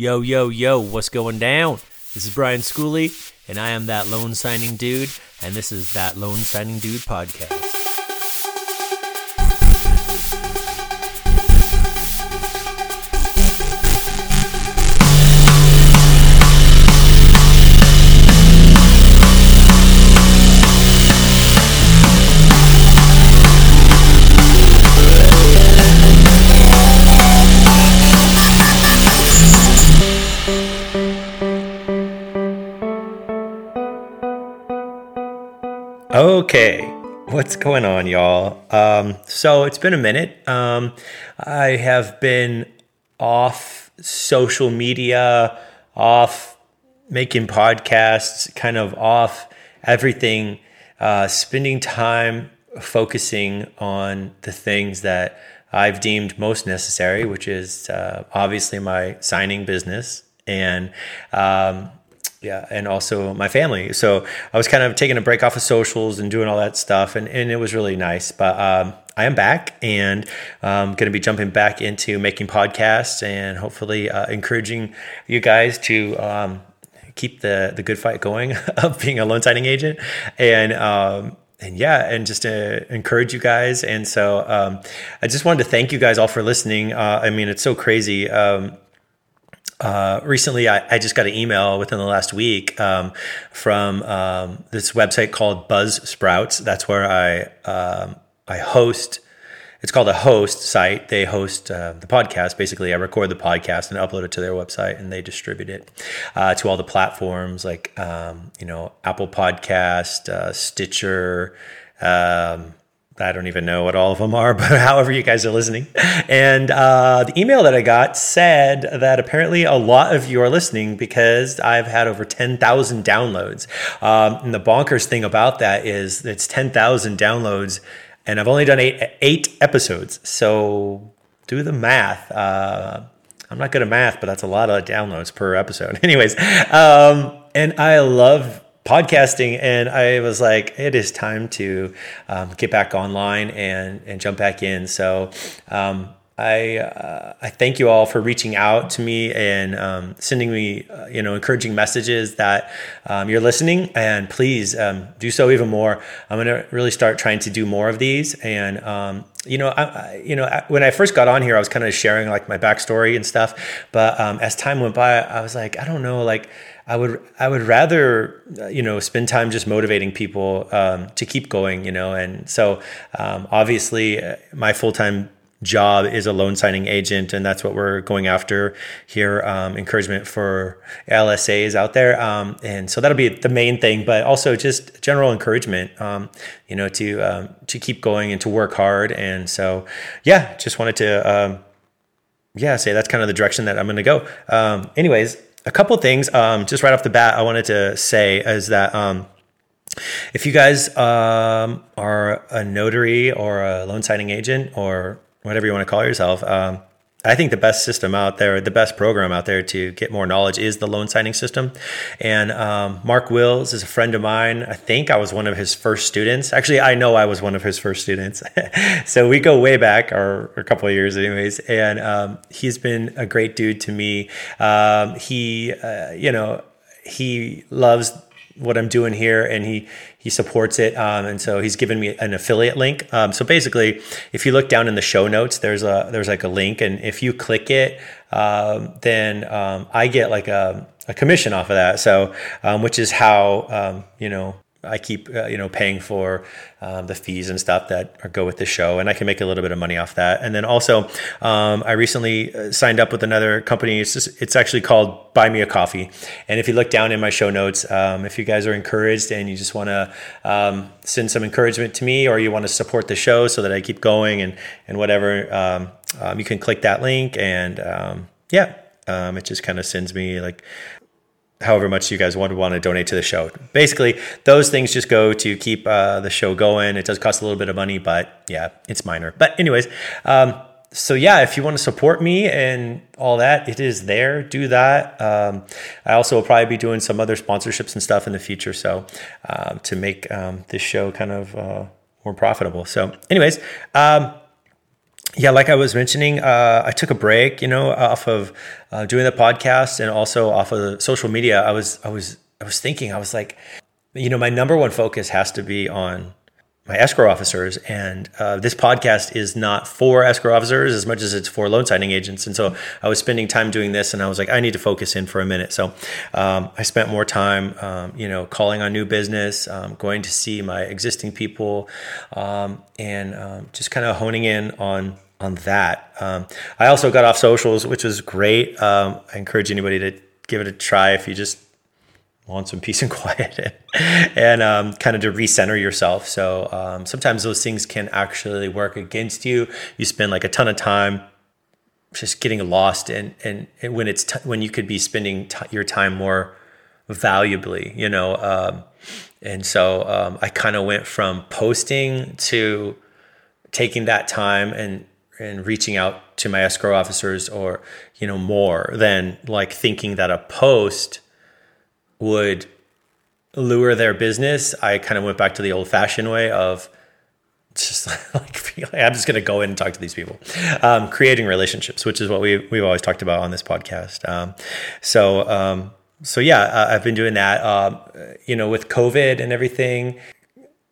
Yo, yo, yo, what's going down? This is Brian Schooley, and I am that loan signing dude, and this is that loan signing dude podcast. Okay, what's going on, y'all? Um, so it's been a minute. Um, I have been off social media, off making podcasts, kind of off everything, uh, spending time focusing on the things that I've deemed most necessary, which is uh, obviously my signing business and um, yeah, and also my family. So I was kind of taking a break off of socials and doing all that stuff, and, and it was really nice. But um, I am back and I'm um, going to be jumping back into making podcasts and hopefully uh, encouraging you guys to um, keep the the good fight going of being a loan signing agent and. Um, and yeah, and just to encourage you guys. And so um, I just wanted to thank you guys all for listening. Uh, I mean, it's so crazy. Uh, recently, I, I, just got an email within the last week um, from um, this website called Buzzsprouts. That's where I um, I host. It's called a host site. They host uh, the podcast. Basically, I record the podcast and upload it to their website, and they distribute it uh, to all the platforms like um, you know Apple Podcast, uh, Stitcher. Um, I don't even know what all of them are, but however you guys are listening. And uh, the email that I got said that apparently a lot of you are listening because I've had over 10,000 downloads. Um, and the bonkers thing about that is it's 10,000 downloads, and I've only done eight, eight episodes. So do the math. Uh, I'm not good at math, but that's a lot of downloads per episode. Anyways, um, and I love podcasting and I was like, it is time to um, get back online and, and jump back in. So, um, I, uh, I thank you all for reaching out to me and um, sending me, uh, you know, encouraging messages that um, you're listening. And please um, do so even more. I'm to really start trying to do more of these. And um, you know, I, you know, when I first got on here, I was kind of sharing like my backstory and stuff. But um, as time went by, I was like, I don't know, like I would I would rather uh, you know spend time just motivating people um, to keep going you know and so um, obviously uh, my full time job is a loan signing agent and that's what we're going after here um, encouragement for lsas out there um, and so that'll be the main thing but also just general encouragement um, you know to um, to keep going and to work hard and so yeah just wanted to yeah say that's kind of the direction that i'm going to go anyways a couple things um, just right off the bat I wanted to say is that um, if you guys um, are a notary or a loan signing agent or whatever you want to call yourself, um, I think the best system out there, the best program out there to get more knowledge is the loan signing system. And um, Mark Wills is a friend of mine. I think I was one of his first students. Actually, I know I was one of his first students. so we go way back, or, or, a couple of years, anyways. And um, he's been a great dude to me. Um, he, uh, you know, he loves what I'm doing here, and he he supports it, um, and so he's given me an affiliate link. Um, so basically, if you look down in the show notes, there's a there's like a link, and if you click it, um, then um, I get like a, a commission off of that. So um, which is how um, you know I keep uh, you know paying for um, the fees and stuff that go with the show, and I can make a little bit of money off that. And then also, um, I recently uh, signed up with another company. It's just, it's actually called Buy Me a Coffee. And if you look down in my show notes, um, if you guys are encouraged and you just want to um, send some encouragement to me, or you want to support the show so that I keep going and and whatever, um, um, you can click that link and yeah. It just kind of sends me like however much you guys want to want to donate to the show. Basically, those things just go to keep uh, the show going. It does cost a little bit of money, but yeah, it's minor. But anyways, um, so yeah, if you want to support me and all that, it is there. Do that. Um, I also will probably be doing some other sponsorships and stuff in the future, so um, to make um, this show kind of uh, more profitable. So, anyways. Um, yeah, like I was mentioning, uh, I took a break, you know, off of uh, doing the podcast and also off of social media. I was, I was, I was thinking, I was like, you know, my number one focus has to be on my escrow officers. And uh, this podcast is not for escrow officers as much as it's for loan signing agents. And so I was spending time doing this, and I was like, I need to focus in for a minute. So um, I spent more time, um, you know, calling on new business, um, going to see my existing people, um, and um, just kind of honing in on on that. Um, I also got off socials, which was great. I encourage anybody to give it a try if you just want some peace and quiet and um, kind of to recenter yourself. So um, sometimes those things can actually work against you. You spend like a ton of time just getting lost, and and, and when it's t- when you could be spending t- your time more valuably, you know. Um, and so um, I kind of went from posting to taking that time and and reaching out to my escrow officers or you know more than like thinking that a post would lure their business, I kind of went back to the old fashioned way of just like I'm just going to go in and talk to these people, um, creating relationships, which is what we we've always talked about on this podcast. Um, so um, so yeah, uh, I've been doing that. Uh, you know, with COVID and everything,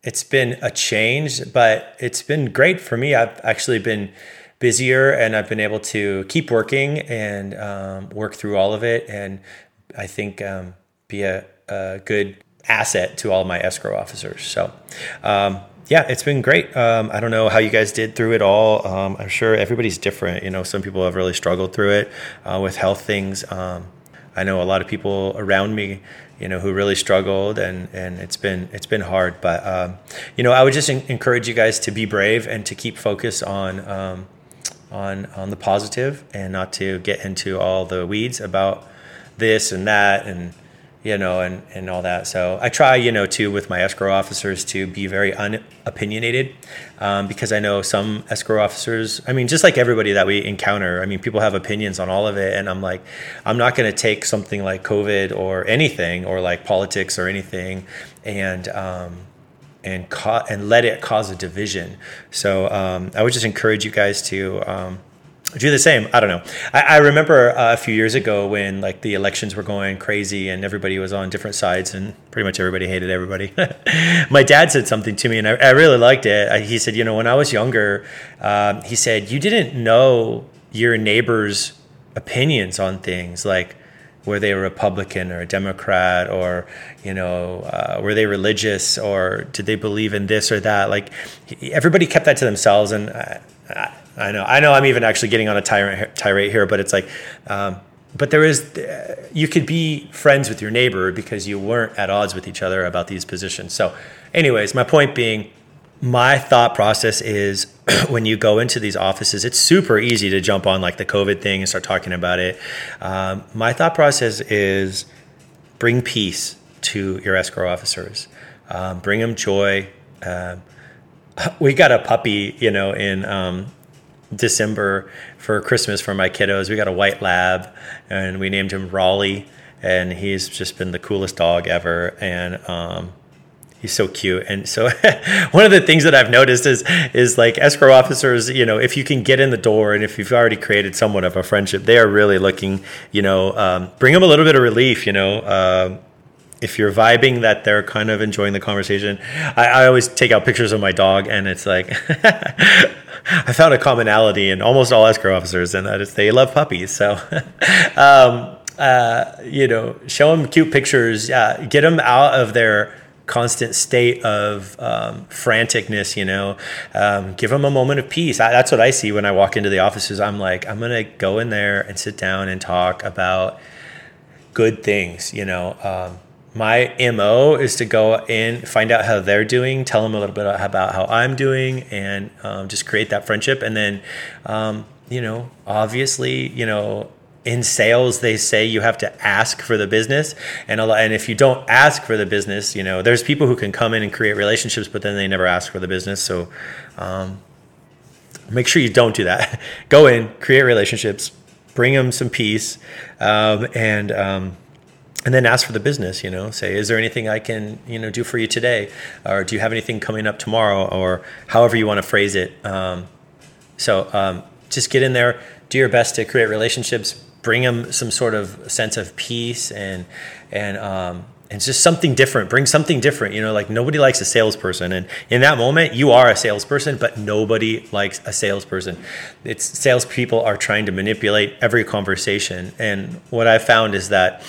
it's been a change, but it's been great for me. I've actually been busier and I've been able to keep working and um, work through all of it. And I think um, be a, a good asset to all my escrow officers. So, um, yeah, it's been great. Um, I don't know how you guys did through it all. Um, I'm sure everybody's different. You know, some people have really struggled through it uh, with health things. Um, I know a lot of people around me, you know, who really struggled, and and it's been it's been hard. But um, you know, I would just encourage you guys to be brave and to keep focus on um, on on the positive, and not to get into all the weeds about this and that and you know, and, and all that. So I try, you know, too, with my escrow officers to be very unopinionated um, because I know some escrow officers, I mean, just like everybody that we encounter, I mean, people have opinions on all of it. And I'm like, I'm not going to take something like COVID or anything or like politics or anything and, um, and, ca- and let it cause a division. So um, I would just encourage you guys to, um, do the same. I don't know. I, I remember uh, a few years ago when like the elections were going crazy and everybody was on different sides and pretty much everybody hated everybody. My dad said something to me and I, I really liked it. I, he said, you know, when I was younger, um, he said you didn't know your neighbor's opinions on things like were they a Republican or a Democrat or you know uh, were they religious or did they believe in this or that? Like everybody kept that to themselves and. I, I know. I know. I'm even actually getting on a tirade, tirade here, but it's like, um, but there is, you could be friends with your neighbor because you weren't at odds with each other about these positions. So, anyways, my point being, my thought process is when you go into these offices, it's super easy to jump on like the COVID thing and start talking about it. Um, my thought process is bring peace to your escrow officers, um, bring them joy. Um, we got a puppy, you know, in um, December for Christmas for my kiddos. We got a white lab and we named him Raleigh and he's just been the coolest dog ever and um, he's so cute and so one of the things that i've noticed is is like escrow officers you know if you can get in the door and if you've already created somewhat of a friendship they are really looking you know um, bring them a little bit of relief you know uh, if you're vibing that they're kind of enjoying the conversation I, I always take out pictures of my dog and it's like I found a commonality in almost all escrow officers, and that is they love puppies. So, um, uh, you know, show them cute pictures, uh, get them out of their constant state of um, franticness. You know, um, give them a moment of peace. I, that's what I see when I walk into the offices. I'm like, I'm gonna go in there and sit down and talk about good things. You know um, my mo is to go in find out how they're doing tell them a little bit about how i'm doing and um, just create that friendship. And then um, you know obviously you know in sales they say you have to ask for the business. And a lot, and if you don't ask for the business you know there's people who can come in and create relationships but then they never ask for the business. So um, make sure you don't do that. Go in create relationships bring them some peace um, and um, and then ask for the business you know say is there anything i can you know do for you today or do you have anything coming up tomorrow or however you want to phrase it um, So um, just get in there, do your best to create relationships, bring them some sort of sense of peace and and um, and just something different. Bring something different. You know, like nobody likes a salesperson, and in that moment, you are a salesperson, but nobody likes a salesperson. It's salespeople are trying to manipulate every conversation, and what I found is that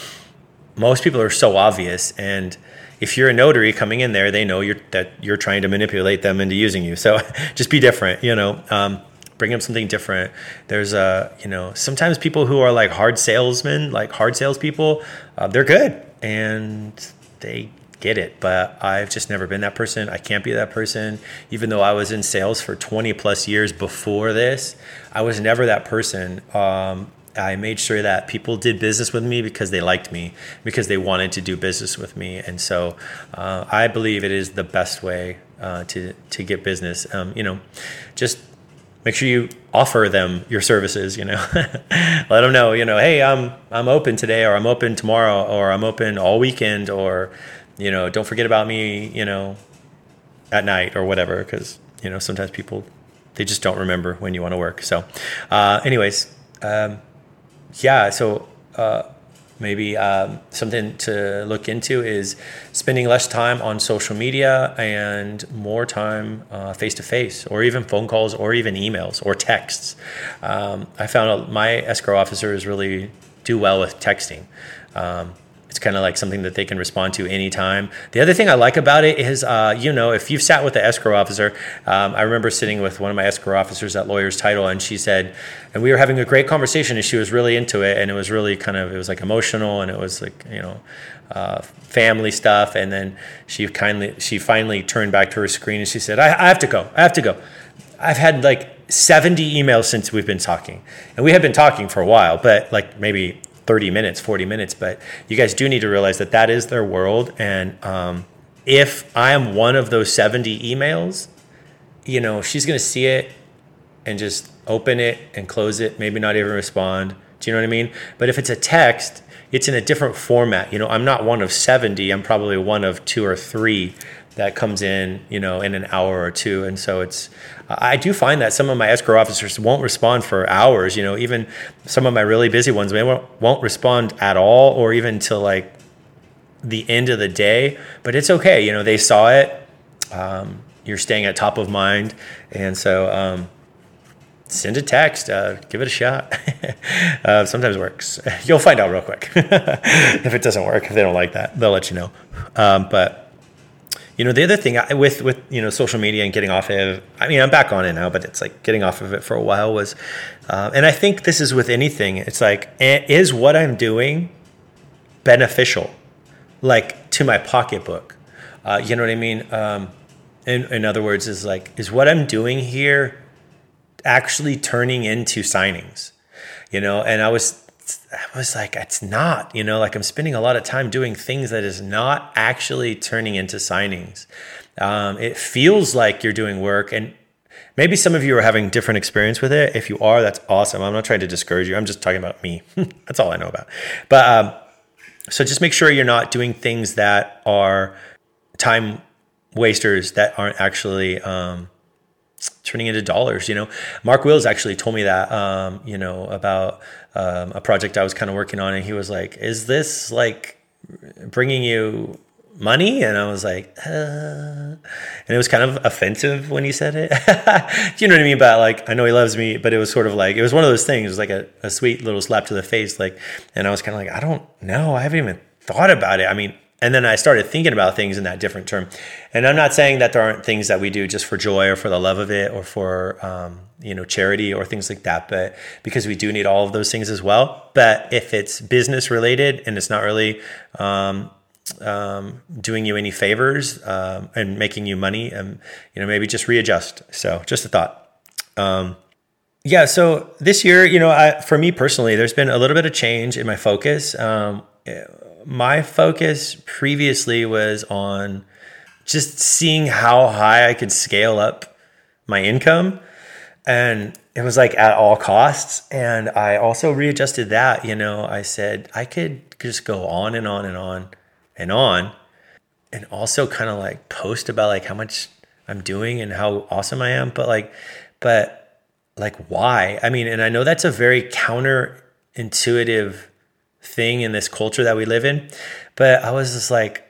most people are so obvious and if you're a notary coming in there, they know you're that you're trying to manipulate them into using you. So just be different, you know. Um, bring up something different. There's a, you know, sometimes people who are like hard salesmen, like hard salespeople, uh, they're good and they get it. But I've just never been that person. I can't be that person. Even though I was in sales for 20 plus years before this, I was never that person. Um, I made sure that people did business with me because they liked me, because they wanted to do business with me, and so uh, I believe it is the best way uh, to to get business. Um, you know, just make sure you offer them your services. You know, let them know. You know, hey, I'm I'm open today, or I'm open tomorrow, or I'm open all weekend, or you know, don't forget about me. You know, at night or whatever, because you know sometimes people they just don't remember when you want to work. So, uh, anyways. Um, yeah, so uh, maybe um, something to look into is spending less time on social media and more time face to face, or even phone calls, or even emails or texts. Um, I found my escrow officers really do well with texting. Um, it's kind of like something that they can respond to anytime. The other thing I like about it is, uh, you know, if you've sat with the escrow officer, um, I remember sitting with one of my escrow officers at Lawyer's Title, and she said, and we were having a great conversation, and she was really into it, and it was really kind of, it was like emotional, and it was like, you know, uh, family stuff, and then she kindly, she finally turned back to her screen, and she said, I, I have to go, I have to go. I've had like 70 emails since we've been talking, and we have been talking for a while, but like maybe 30 minutes, 40 minutes. But you guys do need to realize that that is their world. And um, if I am one of those 70 emails, you know, she's going to see it and just open it and close it, maybe not even respond. Do you know what I mean? But if it's a text, it's in a different format. You know, I'm not one of 70, I'm probably one of two or three that comes in, you know, in an hour or two. And so it's, I do find that some of my escrow officers won't respond for hours. You know, even some of my really busy ones, they won't, won't respond at all or even till like the end of the day. But it's okay. You know, they saw it. Um, you're staying at top of mind. And so, um, send a text, uh, give it a shot. uh, sometimes works. You'll find out real quick if it doesn't work. If they don't like that, they'll let you know. Um, but you know, the other thing with with you know social media and getting off of, I mean, I'm back on it now, but it's like getting off of it for a while was, uh, and I think this is with anything. It's like, is what I'm doing beneficial, like to my pocketbook? Uh, you know what I mean? Um, in, in other words, is like, is what I'm doing here actually turning into signings? You know, and I was I was like, it's not, you know, like I'm spending a lot of time doing things that is not actually turning into signings. Um, it feels like you're doing work and maybe some of you are having different experience with it. If you are, that's awesome. I'm not trying to discourage you. I'm just talking about me. that's all I know about. But, um, so just make sure you're not doing things that are time wasters that aren't actually, um, turning into dollars. You know, Mark Wills actually told me that, um, you know, about um, a project I was kind of working on, and he was like, "Is this like bringing you money?" And I was like, uh. and it was kind of offensive when he said it. Do you know what I mean? But like, I know he loves me, but it was sort of like it was one of those things. It was like a, a sweet little slap to the face, like, and I was kind of like, I don't know, I haven't even thought about it. I mean, and then I started thinking about things in that different term. And I'm not saying that there aren't things that we do just for joy or for the love of it or for um, you know charity or things like that, but because we do need all of those things as well. But if it's business related and it's not really um, um, doing you any favors um, and making you money, and um, you know maybe just readjust. So just a thought. Um, yeah, so this year, you know, I, for me personally, there's been a little bit of change in my focus my focus previously was on just seeing how high I could scale up my income. And it was like at all costs. And I also readjusted that. You know, I said I could just go on and on and on and on. And also kind of like post about like how much I'm doing and how awesome I am. But like, but like why? I mean, and I know that's a very counterintuitive thing in this culture that we live in, but I was just like,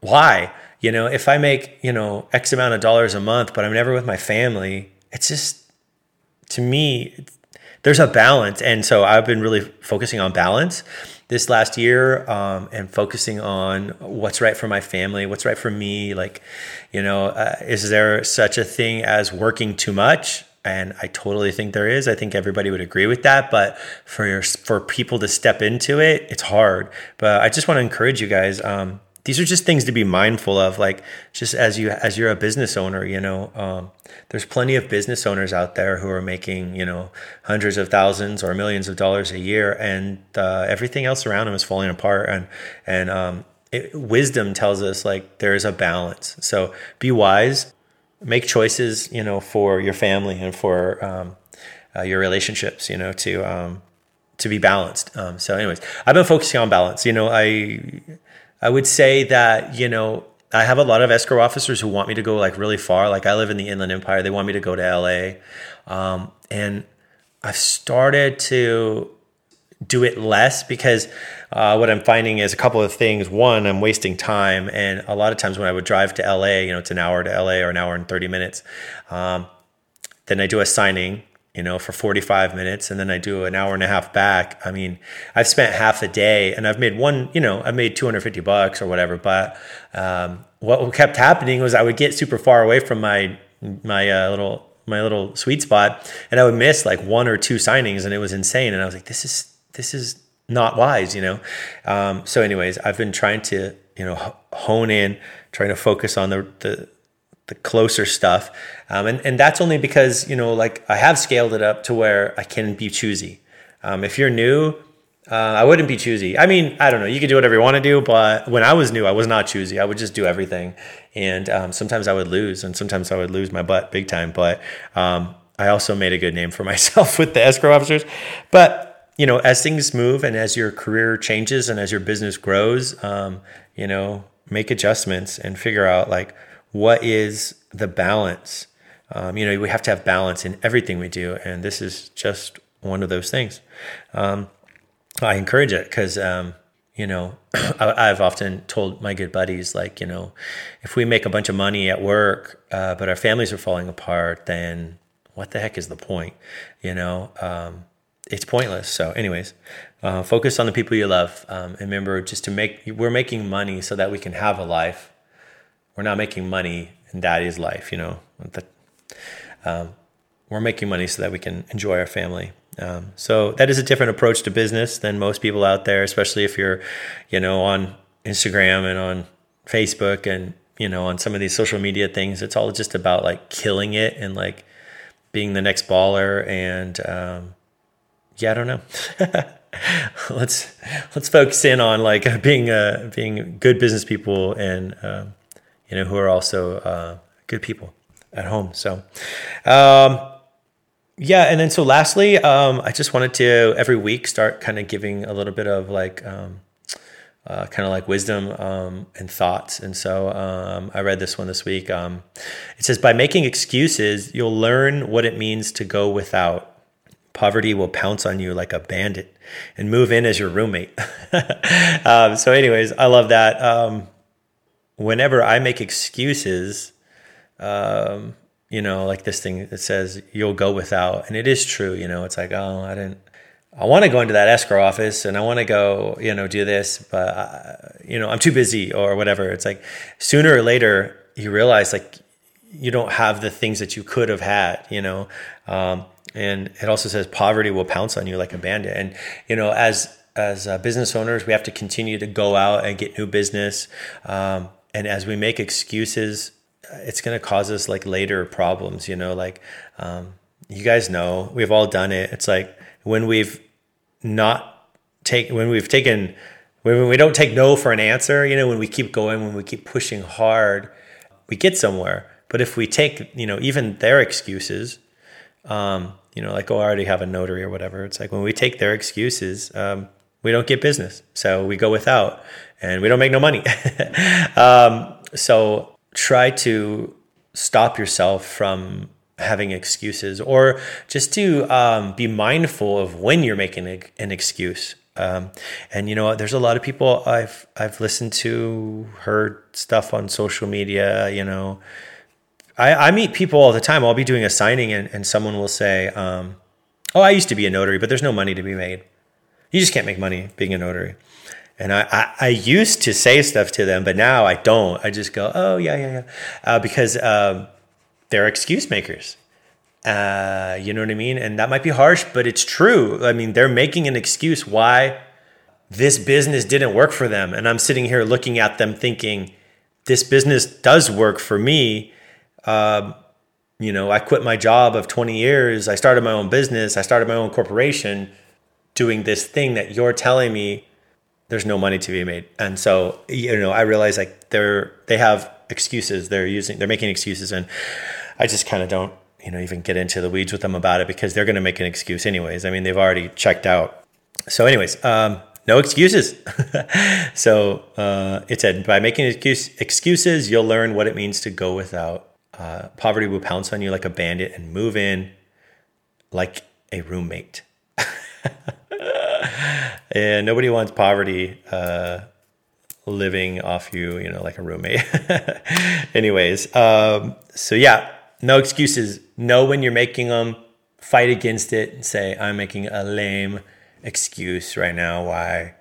why? You know, if I make, you know, X amount of dollars a month, but I'm never with my family, it's just, to me, there's a balance. And so I've been really focusing on balance this last year um, and focusing on what's right for my family, what's right for me. Like, you know, uh, is there such a thing as working too much? And I totally think there is. I think everybody would agree with that. But for your, for people to step into it, it's hard. But I just want to encourage you guys. Um, these are just things to be mindful of like just as you as you're a business owner you know um, there's plenty of business owners out there who are making you know hundreds of thousands or millions of dollars a year and uh, everything else around them is falling apart and and um, it, wisdom tells us like there is a balance so be wise make choices you know for your family and for um, uh, your relationships you know to um, to be balanced um, so anyways i've been focusing on balance you know i I would say that, you know, I have a lot of escrow officers who want me to go like really far. Like I live in the Inland Empire. They want me to go to LA. Um, and I've started to do it less because uh, what I'm finding is a couple of things. One, I'm wasting time. And a lot of times when I would drive to LA, you know, it's an hour to LA or an hour and 30 minutes. Um, then I do a signing you know, for 45 minutes and then I do an hour and a half back. I mean, I've spent half a day and I've made one, you know, I've made 250 bucks or whatever. But um, what kept happening was I would get super far away from my, my uh, little, my little sweet spot and I would miss like one or two signings and it was insane. And I was like, this is, this is not wise, you know? Um, so anyways, I've been trying to, you know, hone in, trying to focus on the, the, the closer stuff. Um, and, and that's only because, you know, like I have scaled it up to where I can be choosy. Um, if you're new, uh, I wouldn't be choosy. I mean, I don't know. You can do whatever you want to do, but when I was new, I was not choosy. I would just do everything, and um, sometimes I would lose, and sometimes I would lose my butt big time. But um, I also made a good name for myself with the escrow officers. But you know, as things move and as your career changes and as your business grows, um, you know, make adjustments and figure out like what is the balance? Um, you know, we have to have balance in everything we do, and this is just one of those things. Um, I encourage it because, um, you know, I've often told my good buddies, like, you know, if we make a bunch of money at work, uh, but our families are falling apart, then what the heck is the point? You know, um, it's pointless. So, anyways, uh, focus on the people you love, um, and remember just to make we're making money so that we can have a life. We're not making money and that is life you know um, we're making money so that we can enjoy our family. Um, so that is a different approach to business than most people out there especially if you're you know on instagram and on facebook and you know on some of these social media things. It's all just about like killing it and like being the next baller and um, yeah i don't know let's let's focus in on like being uh, being good business people and um, you know, who are also uh, good people at home. So, um, yeah. And then, so lastly, um, I just wanted to every week start kind of giving a little bit of like, um, uh, kind of like wisdom um, and thoughts. And so um, I read this one this week. Um, it says, by making excuses, you'll learn what it means to go without. Poverty will pounce on you like a bandit and move in as your roommate. um, so, anyways, I love that. Um, whenever I make excuses, um, you know, like this thing that says you'll go without, and it is true. You know, it's like, oh, I didn't. I want to go into that escrow office and I want to go, you know, do this, but I, you know, I'm too busy or whatever. It's like sooner or later you realize like you don't have the things that you could have had, you know. Um, and it also says poverty will pounce on you like a bandit. And you know, as as uh, business owners, we have to continue to go out and get new business. Um, and as we make excuses it's going to cause us like later problems you know like um, you guys know we've all done it it's like when we've not take when we've taken when we don't take no for an answer you know when we keep going when we keep pushing hard we get somewhere but if we take you know even their excuses um, you know like oh i already have a notary or whatever it's like when we take their excuses um, we don't get business so we go without and we don't make no money. um, so try to stop yourself from having excuses or just to um, be mindful of when you're making a, an excuse. Um, and you know, there's a lot of people I've I've listened to, heard stuff on social media. You know, I, I meet people all the time. I'll be doing a signing, and, and someone will say, um, "Oh, I used to be a notary, but there's no money to be made. You just can't make money being a notary." And I, I, I used to say stuff to them, but now I don't. I just go, "Oh yeah, yeah, yeah," uh, because um, they're excuse makers. Uh, you know what I mean? And that might be harsh, but it's true. I mean, they're making an excuse why this business didn't work for them. And I'm sitting here looking at them thinking, this business does work for me. Um, you know, I quit my job of 20 years. I started my own business. I started my own corporation doing this thing that you're telling me there's no money to be made. And so, you know, I realize like they're, they have excuses. They're using, they're making excuses. And I just kind of don't you know even get into the weeds with them about it because they're going to make an excuse anyways. I mean, they've already checked out. So, anyways, um, no excuses. so uh, it said by making excuse, excuses, you'll learn what it means to go without. Uh, poverty will pounce on you like a bandit and move in like a roommate. and nobody wants poverty uh, living off you, you know, like a roommate. Anyways, um, so yeah, no excuses. Know when you're making them, fight against it, and say, I'm making a lame excuse right now why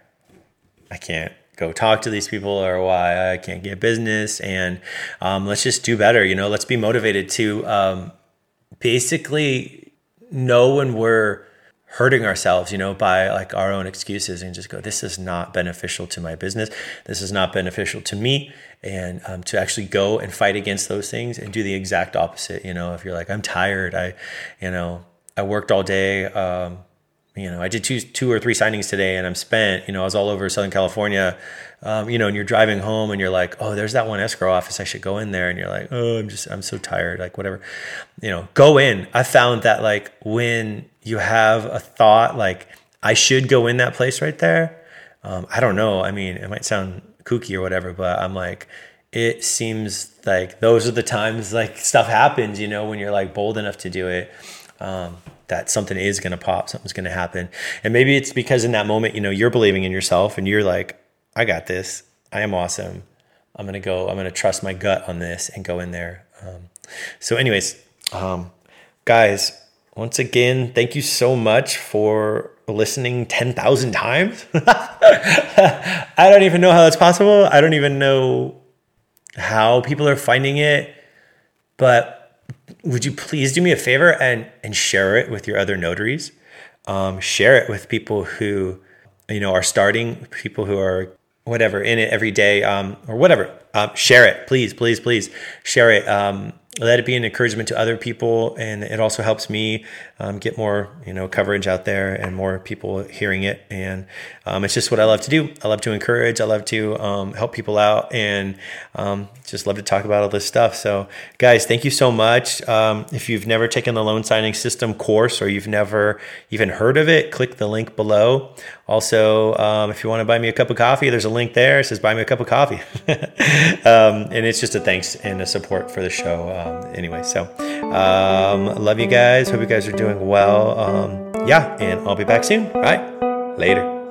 I can't go talk to these people or why I can't get business. And um, let's just do better. You know, let's be motivated to um, basically know when we're hurting ourselves, you know, by like our own excuses and just go, this is not beneficial to my business. This is not beneficial to me. And um, to actually go and fight against those things and do the exact opposite. You know, if you're like, I'm tired, I, you know, I worked all day. Um, you know, I did two, two or three signings today and I'm spent, you know, I was all over Southern California, um, you know, and you're driving home and you're like, oh, there's that one escrow office. I should go in there. And you're like, oh, I'm just, I'm so tired. Like whatever, you know, go in. I found that like when you have a thought, like I should go in that place right there. Um, I don't know. I mean, it might sound kooky or whatever, but I'm like, it seems like those are the times like stuff happens, you know, when you're like bold enough to do it. Um, that something is going to pop, something's going to happen. And maybe it's because in that moment, you know, you're believing in yourself and you're like, I got this. I am awesome. I'm going to go, I'm going to trust my gut on this and go in there. Um, so, anyways, um, guys, once again, thank you so much for listening 10,000 times. I don't even know how that's possible. I don't even know how people are finding it, but would you please do me a favor and and share it with your other notaries? Um, share it with people who you know are starting, people who are whatever in it every day, um, or whatever. Um, share it, please, please, please share it. Um, let it be an encouragement to other people and it also helps me um, get more you know coverage out there and more people hearing it. And um, it's just what i love to do. I love to encourage. I love to um, help people out and um, just love to talk about all this stuff. So guys thank you so much. Um, if you've never taken the loan signing system course or you've never even heard of it click the link below. Also um, if you want to buy me a cup of coffee there's a link there. It says buy me a cup of coffee. And it's just a thanks and a support for the show um, anyway, so um, love you guys. Hope you guys are doing well. Um, yeah, and I'll be back soon. All right, later.